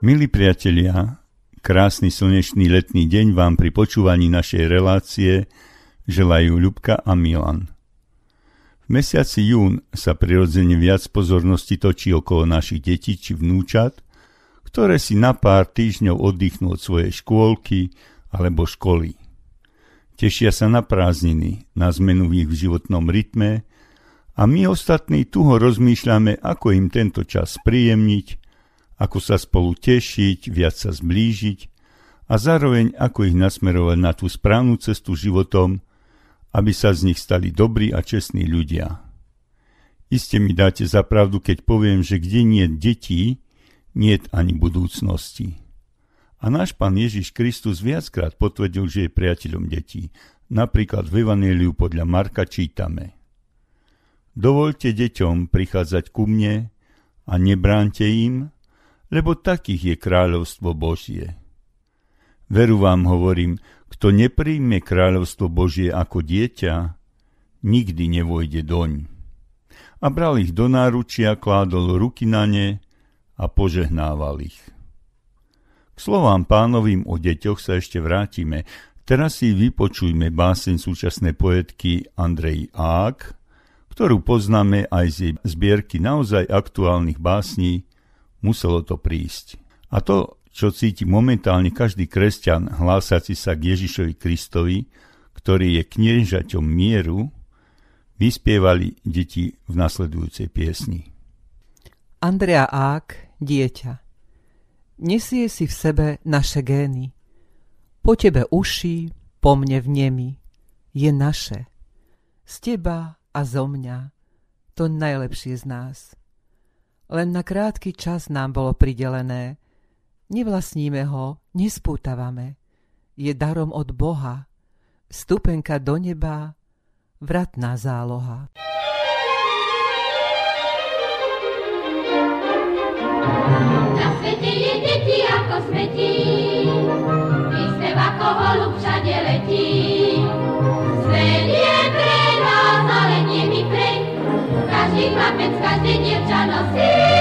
Milí priatelia, krásny slnečný letný deň vám pri počúvaní našej relácie želajú Ľubka a Milan. V mesiaci jún sa prirodzene viac pozornosti točí okolo našich detí či vnúčat, ktoré si na pár týždňov oddychnú od svojej škôlky alebo školy. Tešia sa na prázdniny, na zmenu v ich životnom rytme a my ostatní tuho rozmýšľame, ako im tento čas príjemniť ako sa spolu tešiť, viac sa zblížiť a zároveň ako ich nasmerovať na tú správnu cestu životom, aby sa z nich stali dobrí a čestní ľudia. Iste mi dáte za pravdu, keď poviem, že kde nie detí, nie ani budúcnosti. A náš pán Ježiš Kristus viackrát potvrdil, že je priateľom detí. Napríklad v Evangeliu podľa Marka čítame. Dovolte deťom prichádzať ku mne a nebránte im, lebo takých je kráľovstvo Božie. Veru vám hovorím, kto nepríjme kráľovstvo Božie ako dieťa, nikdy nevojde doň. A bral ich do náručia, kládol ruky na ne a požehnával ich. K slovám pánovým o deťoch sa ešte vrátime. Teraz si vypočujme báseň súčasnej poetky Andrej Ák, ktorú poznáme aj z zbierky naozaj aktuálnych básní muselo to prísť. A to, čo cíti momentálne každý kresťan hlásaci sa k Ježišovi Kristovi, ktorý je kniežaťom mieru, vyspievali deti v nasledujúcej piesni. Andrea Ák, dieťa. Nesie si v sebe naše gény. Po tebe uší, po mne v nemi. Je naše. Z teba a zo mňa. To najlepšie z nás. Len na krátky čas nám bolo pridelené. Nevlastníme ho, nespútavame. Je darom od Boha. Stupenka do neba, vratná záloha. Je deti ako smetí, výstev ako holub všade každý chlapec, každé dievča nosí.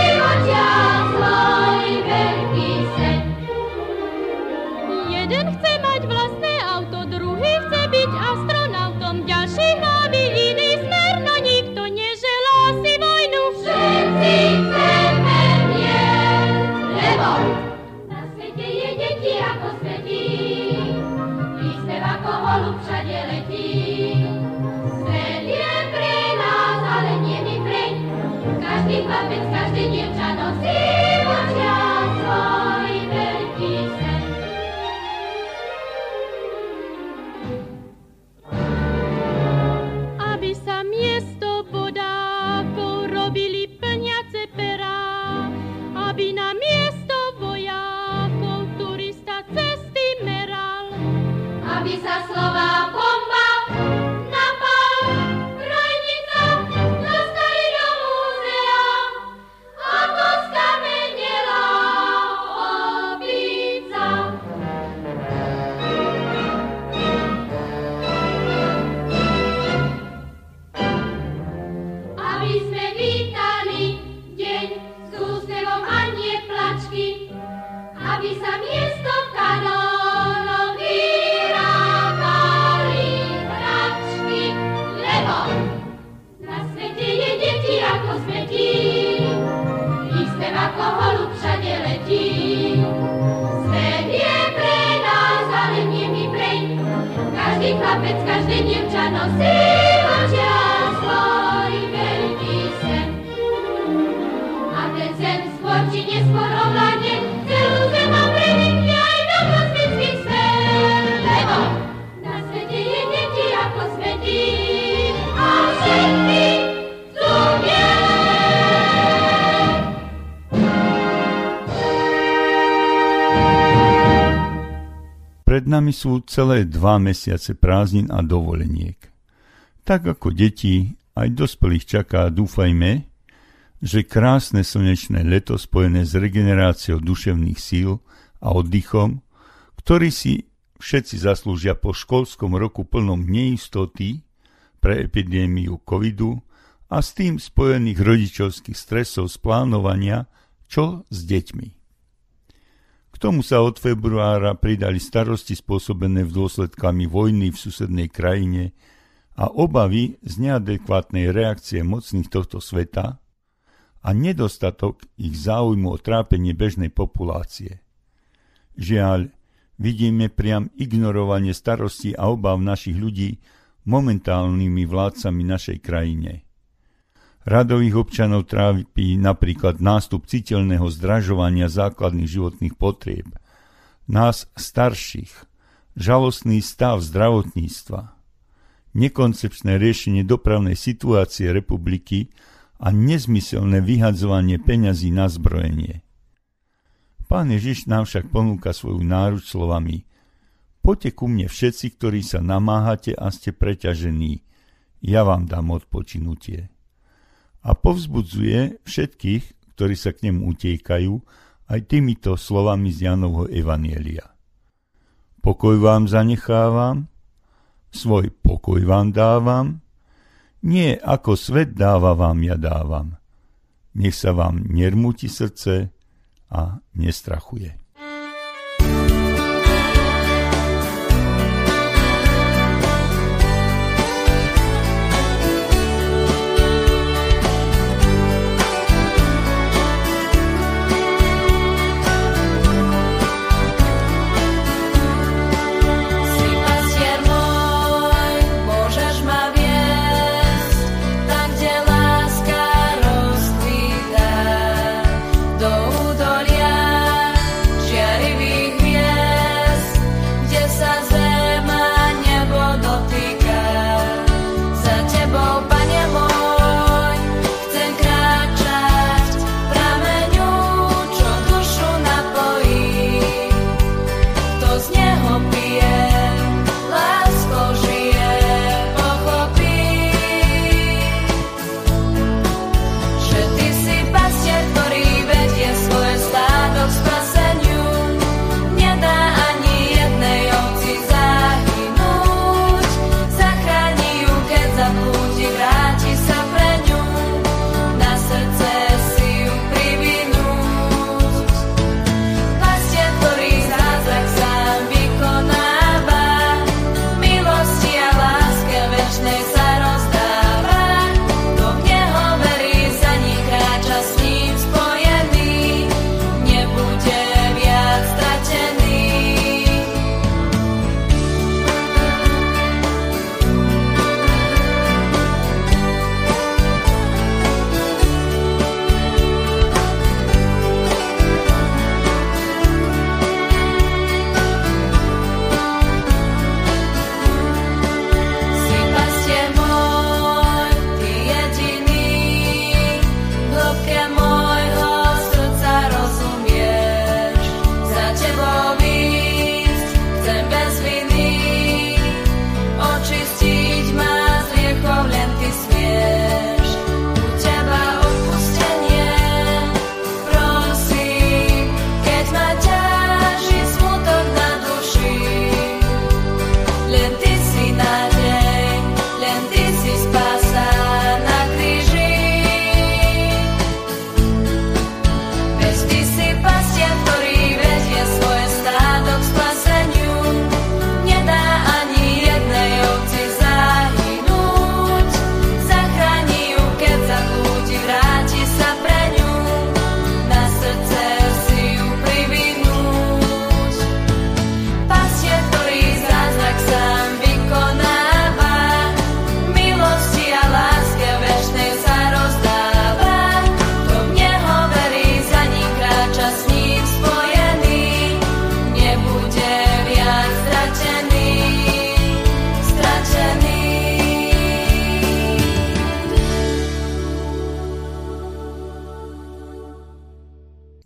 Pred nami sú celé dva mesiace prázdnin a dovoleniek. Tak ako deti, aj dospelých čaká, dúfajme, že krásne slnečné leto spojené s regeneráciou duševných síl a oddychom, ktorý si všetci zaslúžia po školskom roku plnom neistoty pre epidémiu covidu a s tým spojených rodičovských stresov z plánovania, čo s deťmi. Tomu sa od februára pridali starosti spôsobené v dôsledkami vojny v susednej krajine a obavy z neadekvátnej reakcie mocných tohto sveta a nedostatok ich záujmu o trápenie bežnej populácie. Žiaľ, vidíme priam ignorovanie starostí a obav našich ľudí momentálnymi vládcami našej krajine. Radových občanov trápi napríklad nástup citeľného zdražovania základných životných potrieb, nás starších, žalostný stav zdravotníctva, nekoncepčné riešenie dopravnej situácie republiky a nezmyselné vyhadzovanie peňazí na zbrojenie. Pán Ježiš nám však ponúka svoju náruč slovami. Poďte ku mne všetci, ktorí sa namáhate a ste preťažení, ja vám dám odpočinutie a povzbudzuje všetkých, ktorí sa k nemu utiekajú, aj týmito slovami z Janovho Evanielia. Pokoj vám zanechávam, svoj pokoj vám dávam, nie ako svet dáva vám ja dávam. Nech sa vám nermúti srdce a nestrachuje.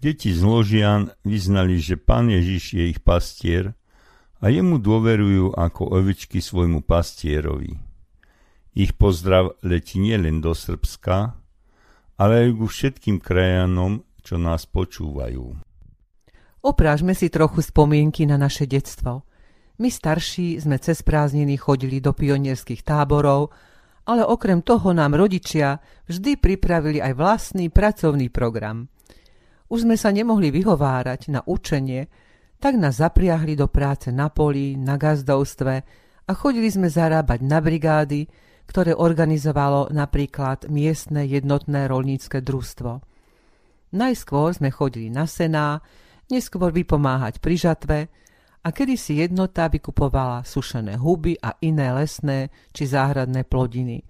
Deti z Ložian vyznali, že pán Ježiš je ich pastier a jemu dôverujú ako ovičky svojmu pastierovi. Ich pozdrav letí nielen do Srbska, ale aj ku všetkým krajanom, čo nás počúvajú. Oprážme si trochu spomienky na naše detstvo. My starší sme cez prázdniny chodili do pionierských táborov, ale okrem toho nám rodičia vždy pripravili aj vlastný pracovný program – už sme sa nemohli vyhovárať na učenie, Tak nás zapriahli do práce na poli, na gazdovstve a chodili sme zarábať na brigády, ktoré organizovalo napríklad miestne jednotné rolnícke družstvo. Najskôr sme chodili na sená, neskôr vypomáhať pri žatve a kedy si jednota vykupovala sušené huby a iné lesné či záhradné plodiny.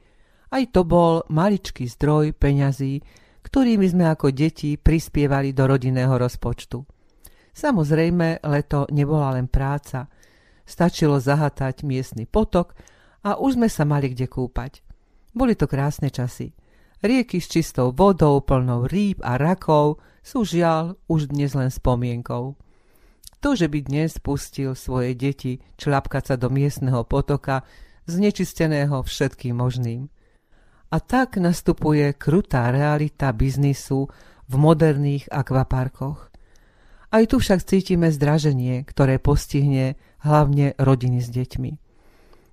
Aj to bol maličký zdroj peňazí, ktorými sme ako deti prispievali do rodinného rozpočtu. Samozrejme, leto nebola len práca. Stačilo zahatať miestny potok a už sme sa mali kde kúpať. Boli to krásne časy. Rieky s čistou vodou, plnou rýb a rakov sú žiaľ už dnes len spomienkou. To, že by dnes pustil svoje deti čľapkať sa do miestneho potoka, znečisteného všetkým možným. A tak nastupuje krutá realita biznisu v moderných akvaparkoch. Aj tu však cítime zdraženie, ktoré postihne hlavne rodiny s deťmi.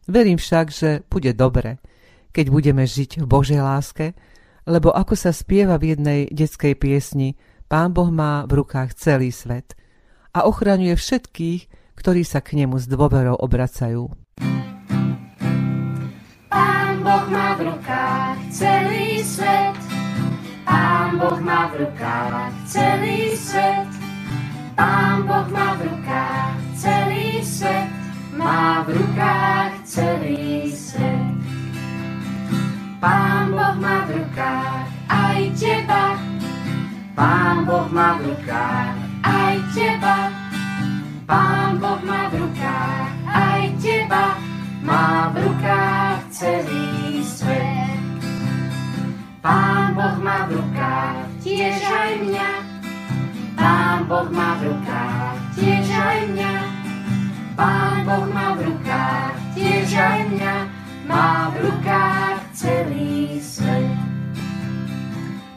Verím však, že bude dobre, keď budeme žiť v Božej láske, lebo ako sa spieva v jednej detskej piesni, Pán Boh má v rukách celý svet a ochraňuje všetkých, ktorí sa k nemu s dôverou obracajú. Pán Boh má v rukách celý svet, Pán Boh má v rukách celý svet, Pán Boh má v rukách celý svet, má v rukách celý svet. Pán Boh má v rukách aj teba, Pán Boh má v rukách aj teba. Pán Boh Boh má v rukách tiež aj mňa. Pán Boh má v rukách tiež aj mňa, má v rukách celý svet.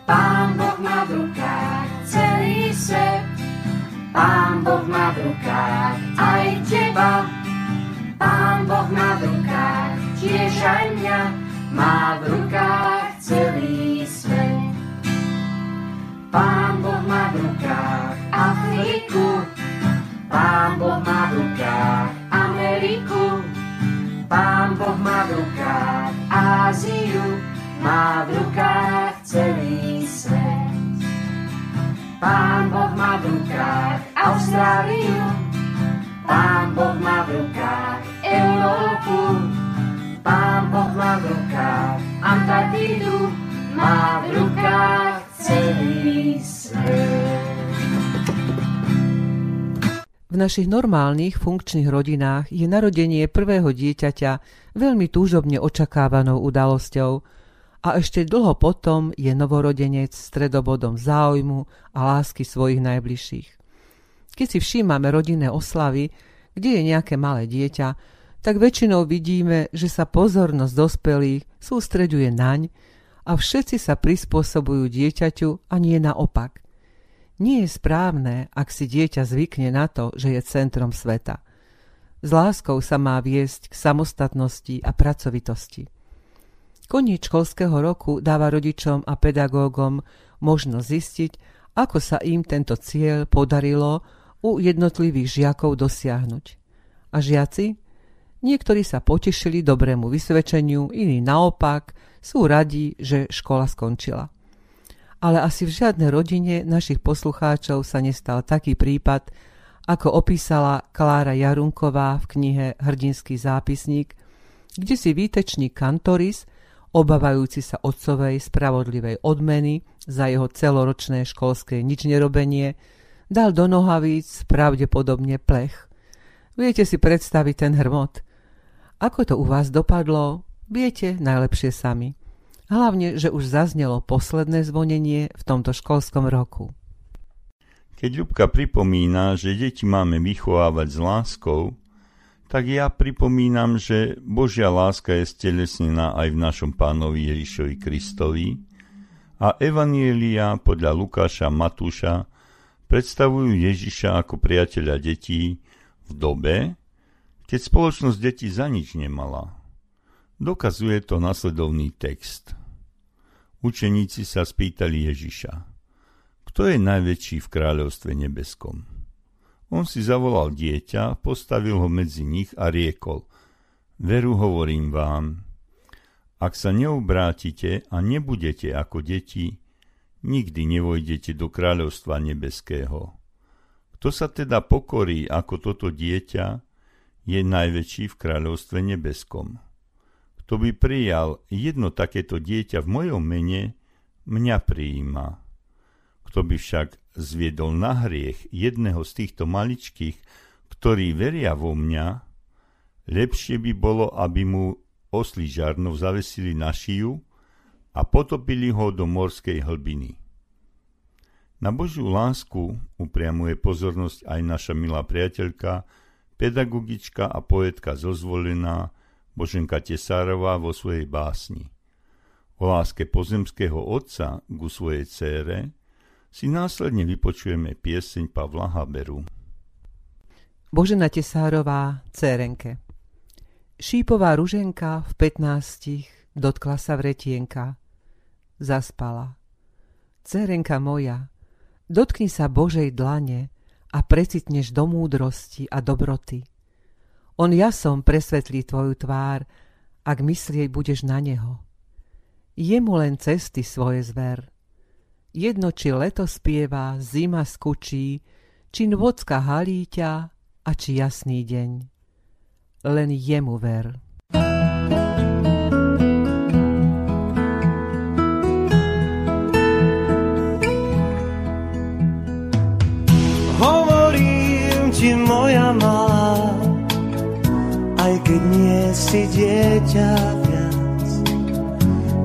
Pán Boh má v rukách celý svet, Pán Boh má v rukách aj teba. Pán Boh má v rukách tiež aj mňa, má v rukách celý svet. Rukách Austráliu, Pán Boh má v rukách Európu, Pán Boh má v rukách Antarktidu, má v rukách celý svet. V našich normálnych funkčných rodinách je narodenie prvého dieťaťa veľmi túžobne očakávanou udalosťou a ešte dlho potom je novorodenec stredobodom záujmu a lásky svojich najbližších. Keď si všímame rodinné oslavy, kde je nejaké malé dieťa, tak väčšinou vidíme, že sa pozornosť dospelých sústreďuje naň a všetci sa prispôsobujú dieťaťu a nie naopak. Nie je správne, ak si dieťa zvykne na to, že je centrom sveta. S láskou sa má viesť k samostatnosti a pracovitosti. Koniec školského roku dáva rodičom a pedagógom možnosť zistiť, ako sa im tento cieľ podarilo u jednotlivých žiakov dosiahnuť. A žiaci? Niektorí sa potešili dobrému vysvedčeniu, iní naopak sú radi, že škola skončila. Ale asi v žiadnej rodine našich poslucháčov sa nestal taký prípad, ako opísala Klára Jarunková v knihe Hrdinský zápisník, kde si výtečný kantoris, obávajúci sa otcovej spravodlivej odmeny za jeho celoročné školské nič nerobenie, dal do nohavíc pravdepodobne plech. Viete si predstaviť ten hrmot – ako to u vás dopadlo, viete najlepšie sami. Hlavne, že už zaznelo posledné zvonenie v tomto školskom roku. Keď Ľubka pripomína, že deti máme vychovávať s láskou, tak ja pripomínam, že Božia láska je stelesnená aj v našom pánovi Ježišovi Kristovi a Evanielia podľa Lukáša Matúša predstavujú Ježiša ako priateľa detí v dobe, keď spoločnosť detí za nič nemala. Dokazuje to nasledovný text. Učeníci sa spýtali Ježiša, kto je najväčší v kráľovstve nebeskom? On si zavolal dieťa, postavil ho medzi nich a riekol Veru hovorím vám, ak sa neubrátite a nebudete ako deti, nikdy nevojdete do kráľovstva nebeského. Kto sa teda pokorí ako toto dieťa, je najväčší v kráľovstve nebeskom. Kto by prijal jedno takéto dieťa v mojom mene, mňa prijíma. Kto by však zviedol na hriech jedného z týchto maličkých, ktorí veria vo mňa, lepšie by bolo, aby mu oslí žarnov zavesili na šiju a potopili ho do morskej hlbiny. Na Božiu lásku upriamuje pozornosť aj naša milá priateľka, pedagogička a poetka zozvolená Boženka Tesárová vo svojej básni. O láske pozemského otca ku svojej cére si následne vypočujeme pieseň Pavla Haberu. Božena Tesárová, Cérenke Šípová ruženka v petnástich dotkla sa vretienka. Zaspala. Cérenka moja, dotkni sa Božej dlane a precitneš do múdrosti a dobroty. On jasom presvetlí tvoju tvár, ak myslieť budeš na neho. Jemu len cesty svoje zver. Jedno, či leto spieva, zima skučí, či nôcka halí ťa a či jasný deň. Len jemu ver. Hovorím ti, moja malá, aj keď nie si dieťa,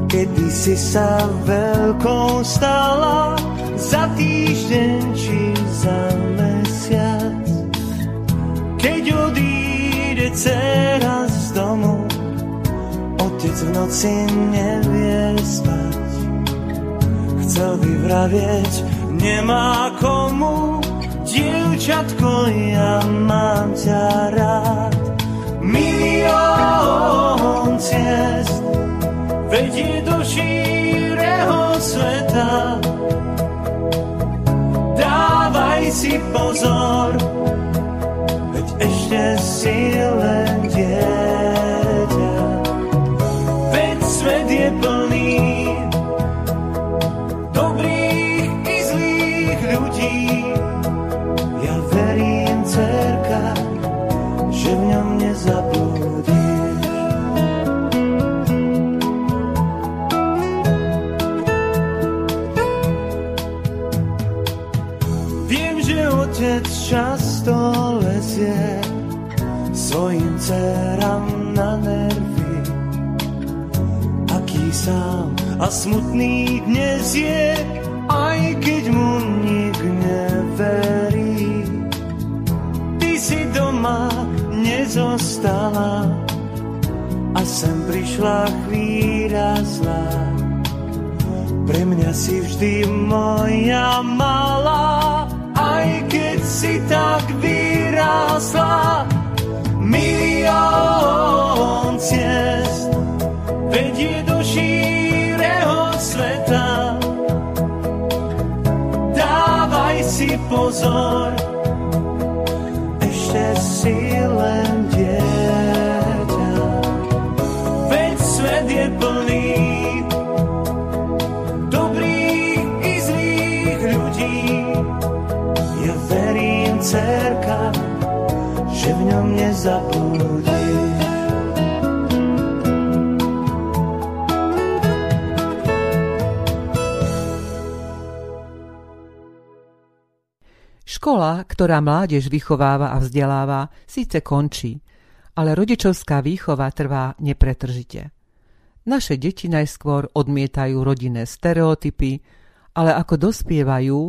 Kedy si sa veľkou stala za týždeň či za mesiac. Keď odíde dcera z domu, otec v noci nevie spať. Chcel by vravieť, nemá komu, dievčatko, ja mám ťa rád. Si pozor, smutný dnes je, aj keď mu nik neverí. Ty si doma nezostala a sem prišla chvíľa zlá. Pre mňa si vždy moja malá aj keď si tak vyrásla. Milión ciest vedie si pozor, ešte si len dieťa. Veď svet je plný cerka, že v ňom nezabudí. Škola, ktorá mládež vychováva a vzdeláva, síce končí, ale rodičovská výchova trvá nepretržite. Naše deti najskôr odmietajú rodinné stereotypy, ale ako dospievajú,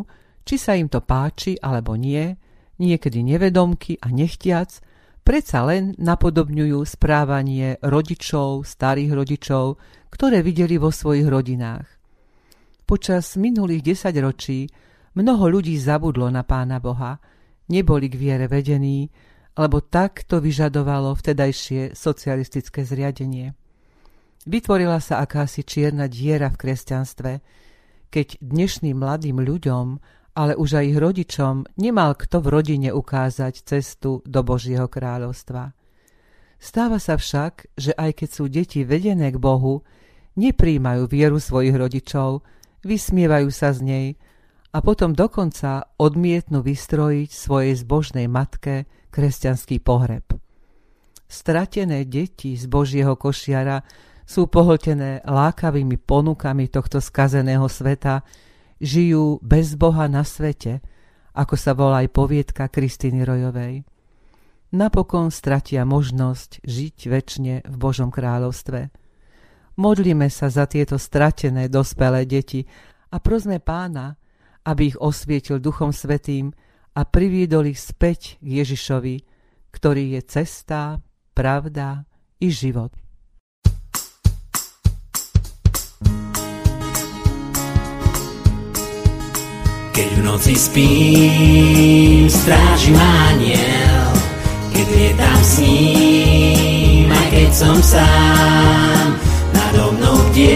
či sa im to páči alebo nie, niekedy nevedomky a nechtiac, predsa len napodobňujú správanie rodičov, starých rodičov, ktoré videli vo svojich rodinách. Počas minulých desaťročí mnoho ľudí zabudlo na Pána Boha, neboli k viere vedení, lebo tak to vyžadovalo vtedajšie socialistické zriadenie. Vytvorila sa akási čierna diera v kresťanstve, keď dnešným mladým ľuďom ale už aj ich rodičom nemal kto v rodine ukázať cestu do Božieho kráľovstva. Stáva sa však, že aj keď sú deti vedené k Bohu, nepríjmajú vieru svojich rodičov, vysmievajú sa z nej a potom dokonca odmietnú vystrojiť svojej zbožnej matke kresťanský pohreb. Stratené deti z Božieho košiara sú pohltené lákavými ponukami tohto skazeného sveta, žijú bez Boha na svete, ako sa volá aj poviedka Kristiny Rojovej napokon stratia možnosť žiť väčšine v Božom kráľovstve. Modlíme sa za tieto stratené dospelé deti a prosme pána, aby ich osvietil Duchom Svetým a priviedol ich späť k Ježišovi, ktorý je cesta, pravda i život. Keď v noci spím, stráži má keď lietam s ním, aj keď som sám, nado mnou kde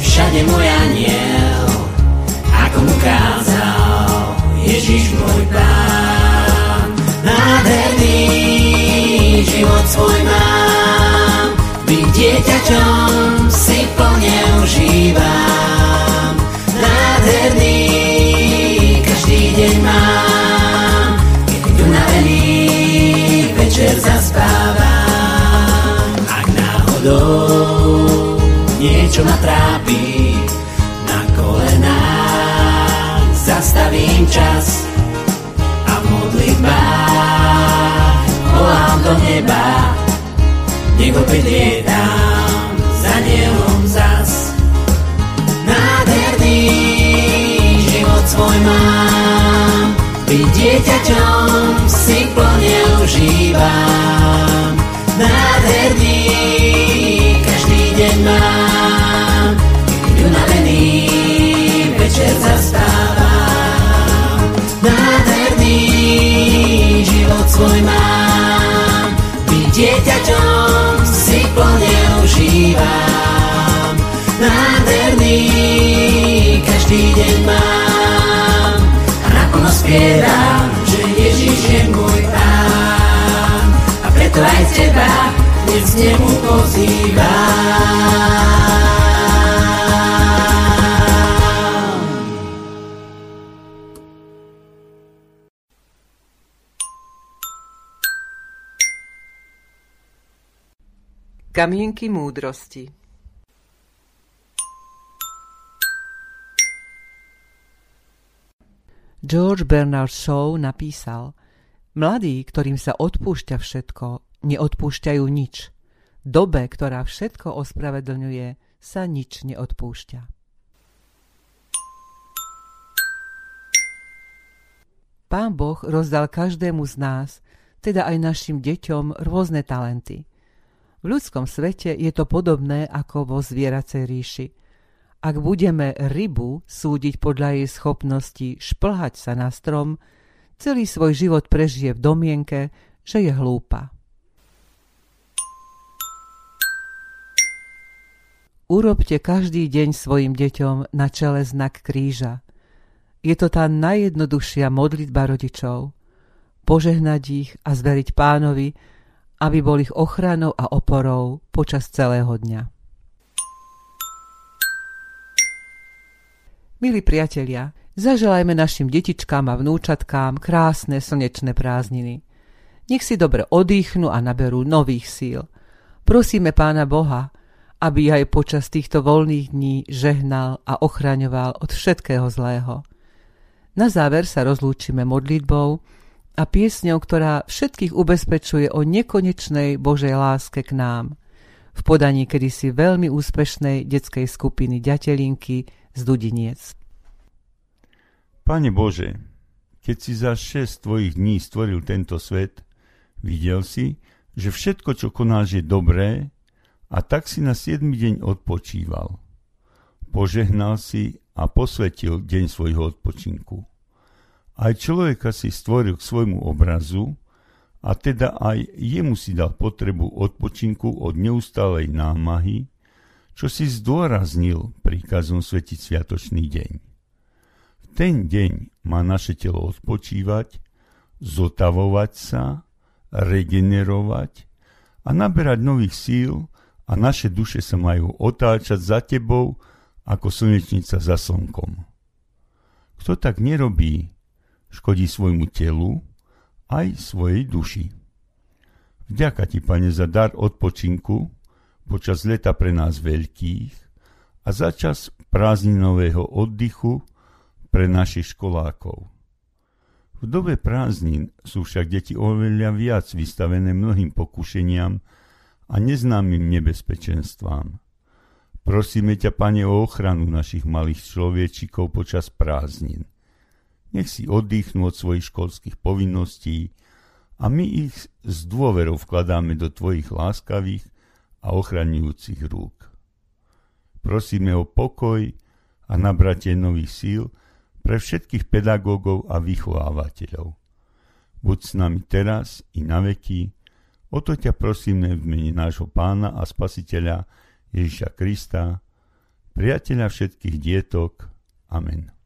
všade môj aniel, ako mu kázal Ježiš môj pán. Nádherný život svoj mám, byť dieťaťom si plne užívam. Nádherný každý deň mám, večer zaspávam. Ak náhodou niečo ma trápi, zastavím čas a v modlitbách volám do neba, nech opäť lietam za nielom zas. Nádherný život svoj mám, byť dieťaťom si plne užívam. Užívam. Nádherný každý deň mám a naplno spievam, že Ježiš je môj pán. A preto aj teba dnes nemu pozývam. Kamienky múdrosti George Bernard Shaw napísal Mladí, ktorým sa odpúšťa všetko, neodpúšťajú nič. Dobe, ktorá všetko ospravedlňuje, sa nič neodpúšťa. Pán Boh rozdal každému z nás, teda aj našim deťom, rôzne talenty. V ľudskom svete je to podobné ako vo zvieracej ríši – ak budeme rybu súdiť podľa jej schopnosti šplhať sa na strom, celý svoj život prežije v domienke, že je hlúpa. Urobte každý deň svojim deťom na čele znak kríža. Je to tá najjednoduchšia modlitba rodičov. Požehnať ich a zveriť pánovi, aby bol ich ochranou a oporou počas celého dňa. Milí priatelia, zaželajme našim detičkám a vnúčatkám krásne slnečné prázdniny. Nech si dobre odýchnu a naberú nových síl. Prosíme Pána Boha, aby aj počas týchto voľných dní žehnal a ochraňoval od všetkého zlého. Na záver sa rozlúčime modlitbou a piesňou, ktorá všetkých ubezpečuje o nekonečnej Božej láske k nám. V podaní kedysi veľmi úspešnej detskej skupiny Ďatelinky z Dudiniec. Pane Bože, keď si za šest tvojich dní stvoril tento svet, videl si, že všetko, čo konáš, je dobré a tak si na siedmy deň odpočíval. Požehnal si a posvetil deň svojho odpočinku. Aj človeka si stvoril k svojmu obrazu a teda aj jemu si dal potrebu odpočinku od neustálej námahy, čo si zdôraznil príkazom svetiť sviatočný deň. V ten deň má naše telo odpočívať, zotavovať sa, regenerovať a naberať nových síl a naše duše sa majú otáčať za tebou ako slnečnica za slnkom. Kto tak nerobí, škodí svojmu telu aj svojej duši. Vďaka ti, pane, za dar odpočinku počas leta pre nás veľkých a za čas prázdninového oddychu pre našich školákov. V dobe prázdnin sú však deti oveľa viac vystavené mnohým pokušeniam a neznámym nebezpečenstvám. Prosíme ťa, Pane, o ochranu našich malých človečikov počas prázdnin. Nech si oddychnú od svojich školských povinností a my ich s dôverou vkladáme do Tvojich láskavých a ochraňujúcich rúk. Prosíme o pokoj a nabratie nových síl pre všetkých pedagógov a vychovávateľov. Buď s nami teraz i na veky, o to ťa prosíme v mene nášho pána a spasiteľa Ježiša Krista, priateľa všetkých dietok. Amen.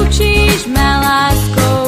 Učíš ma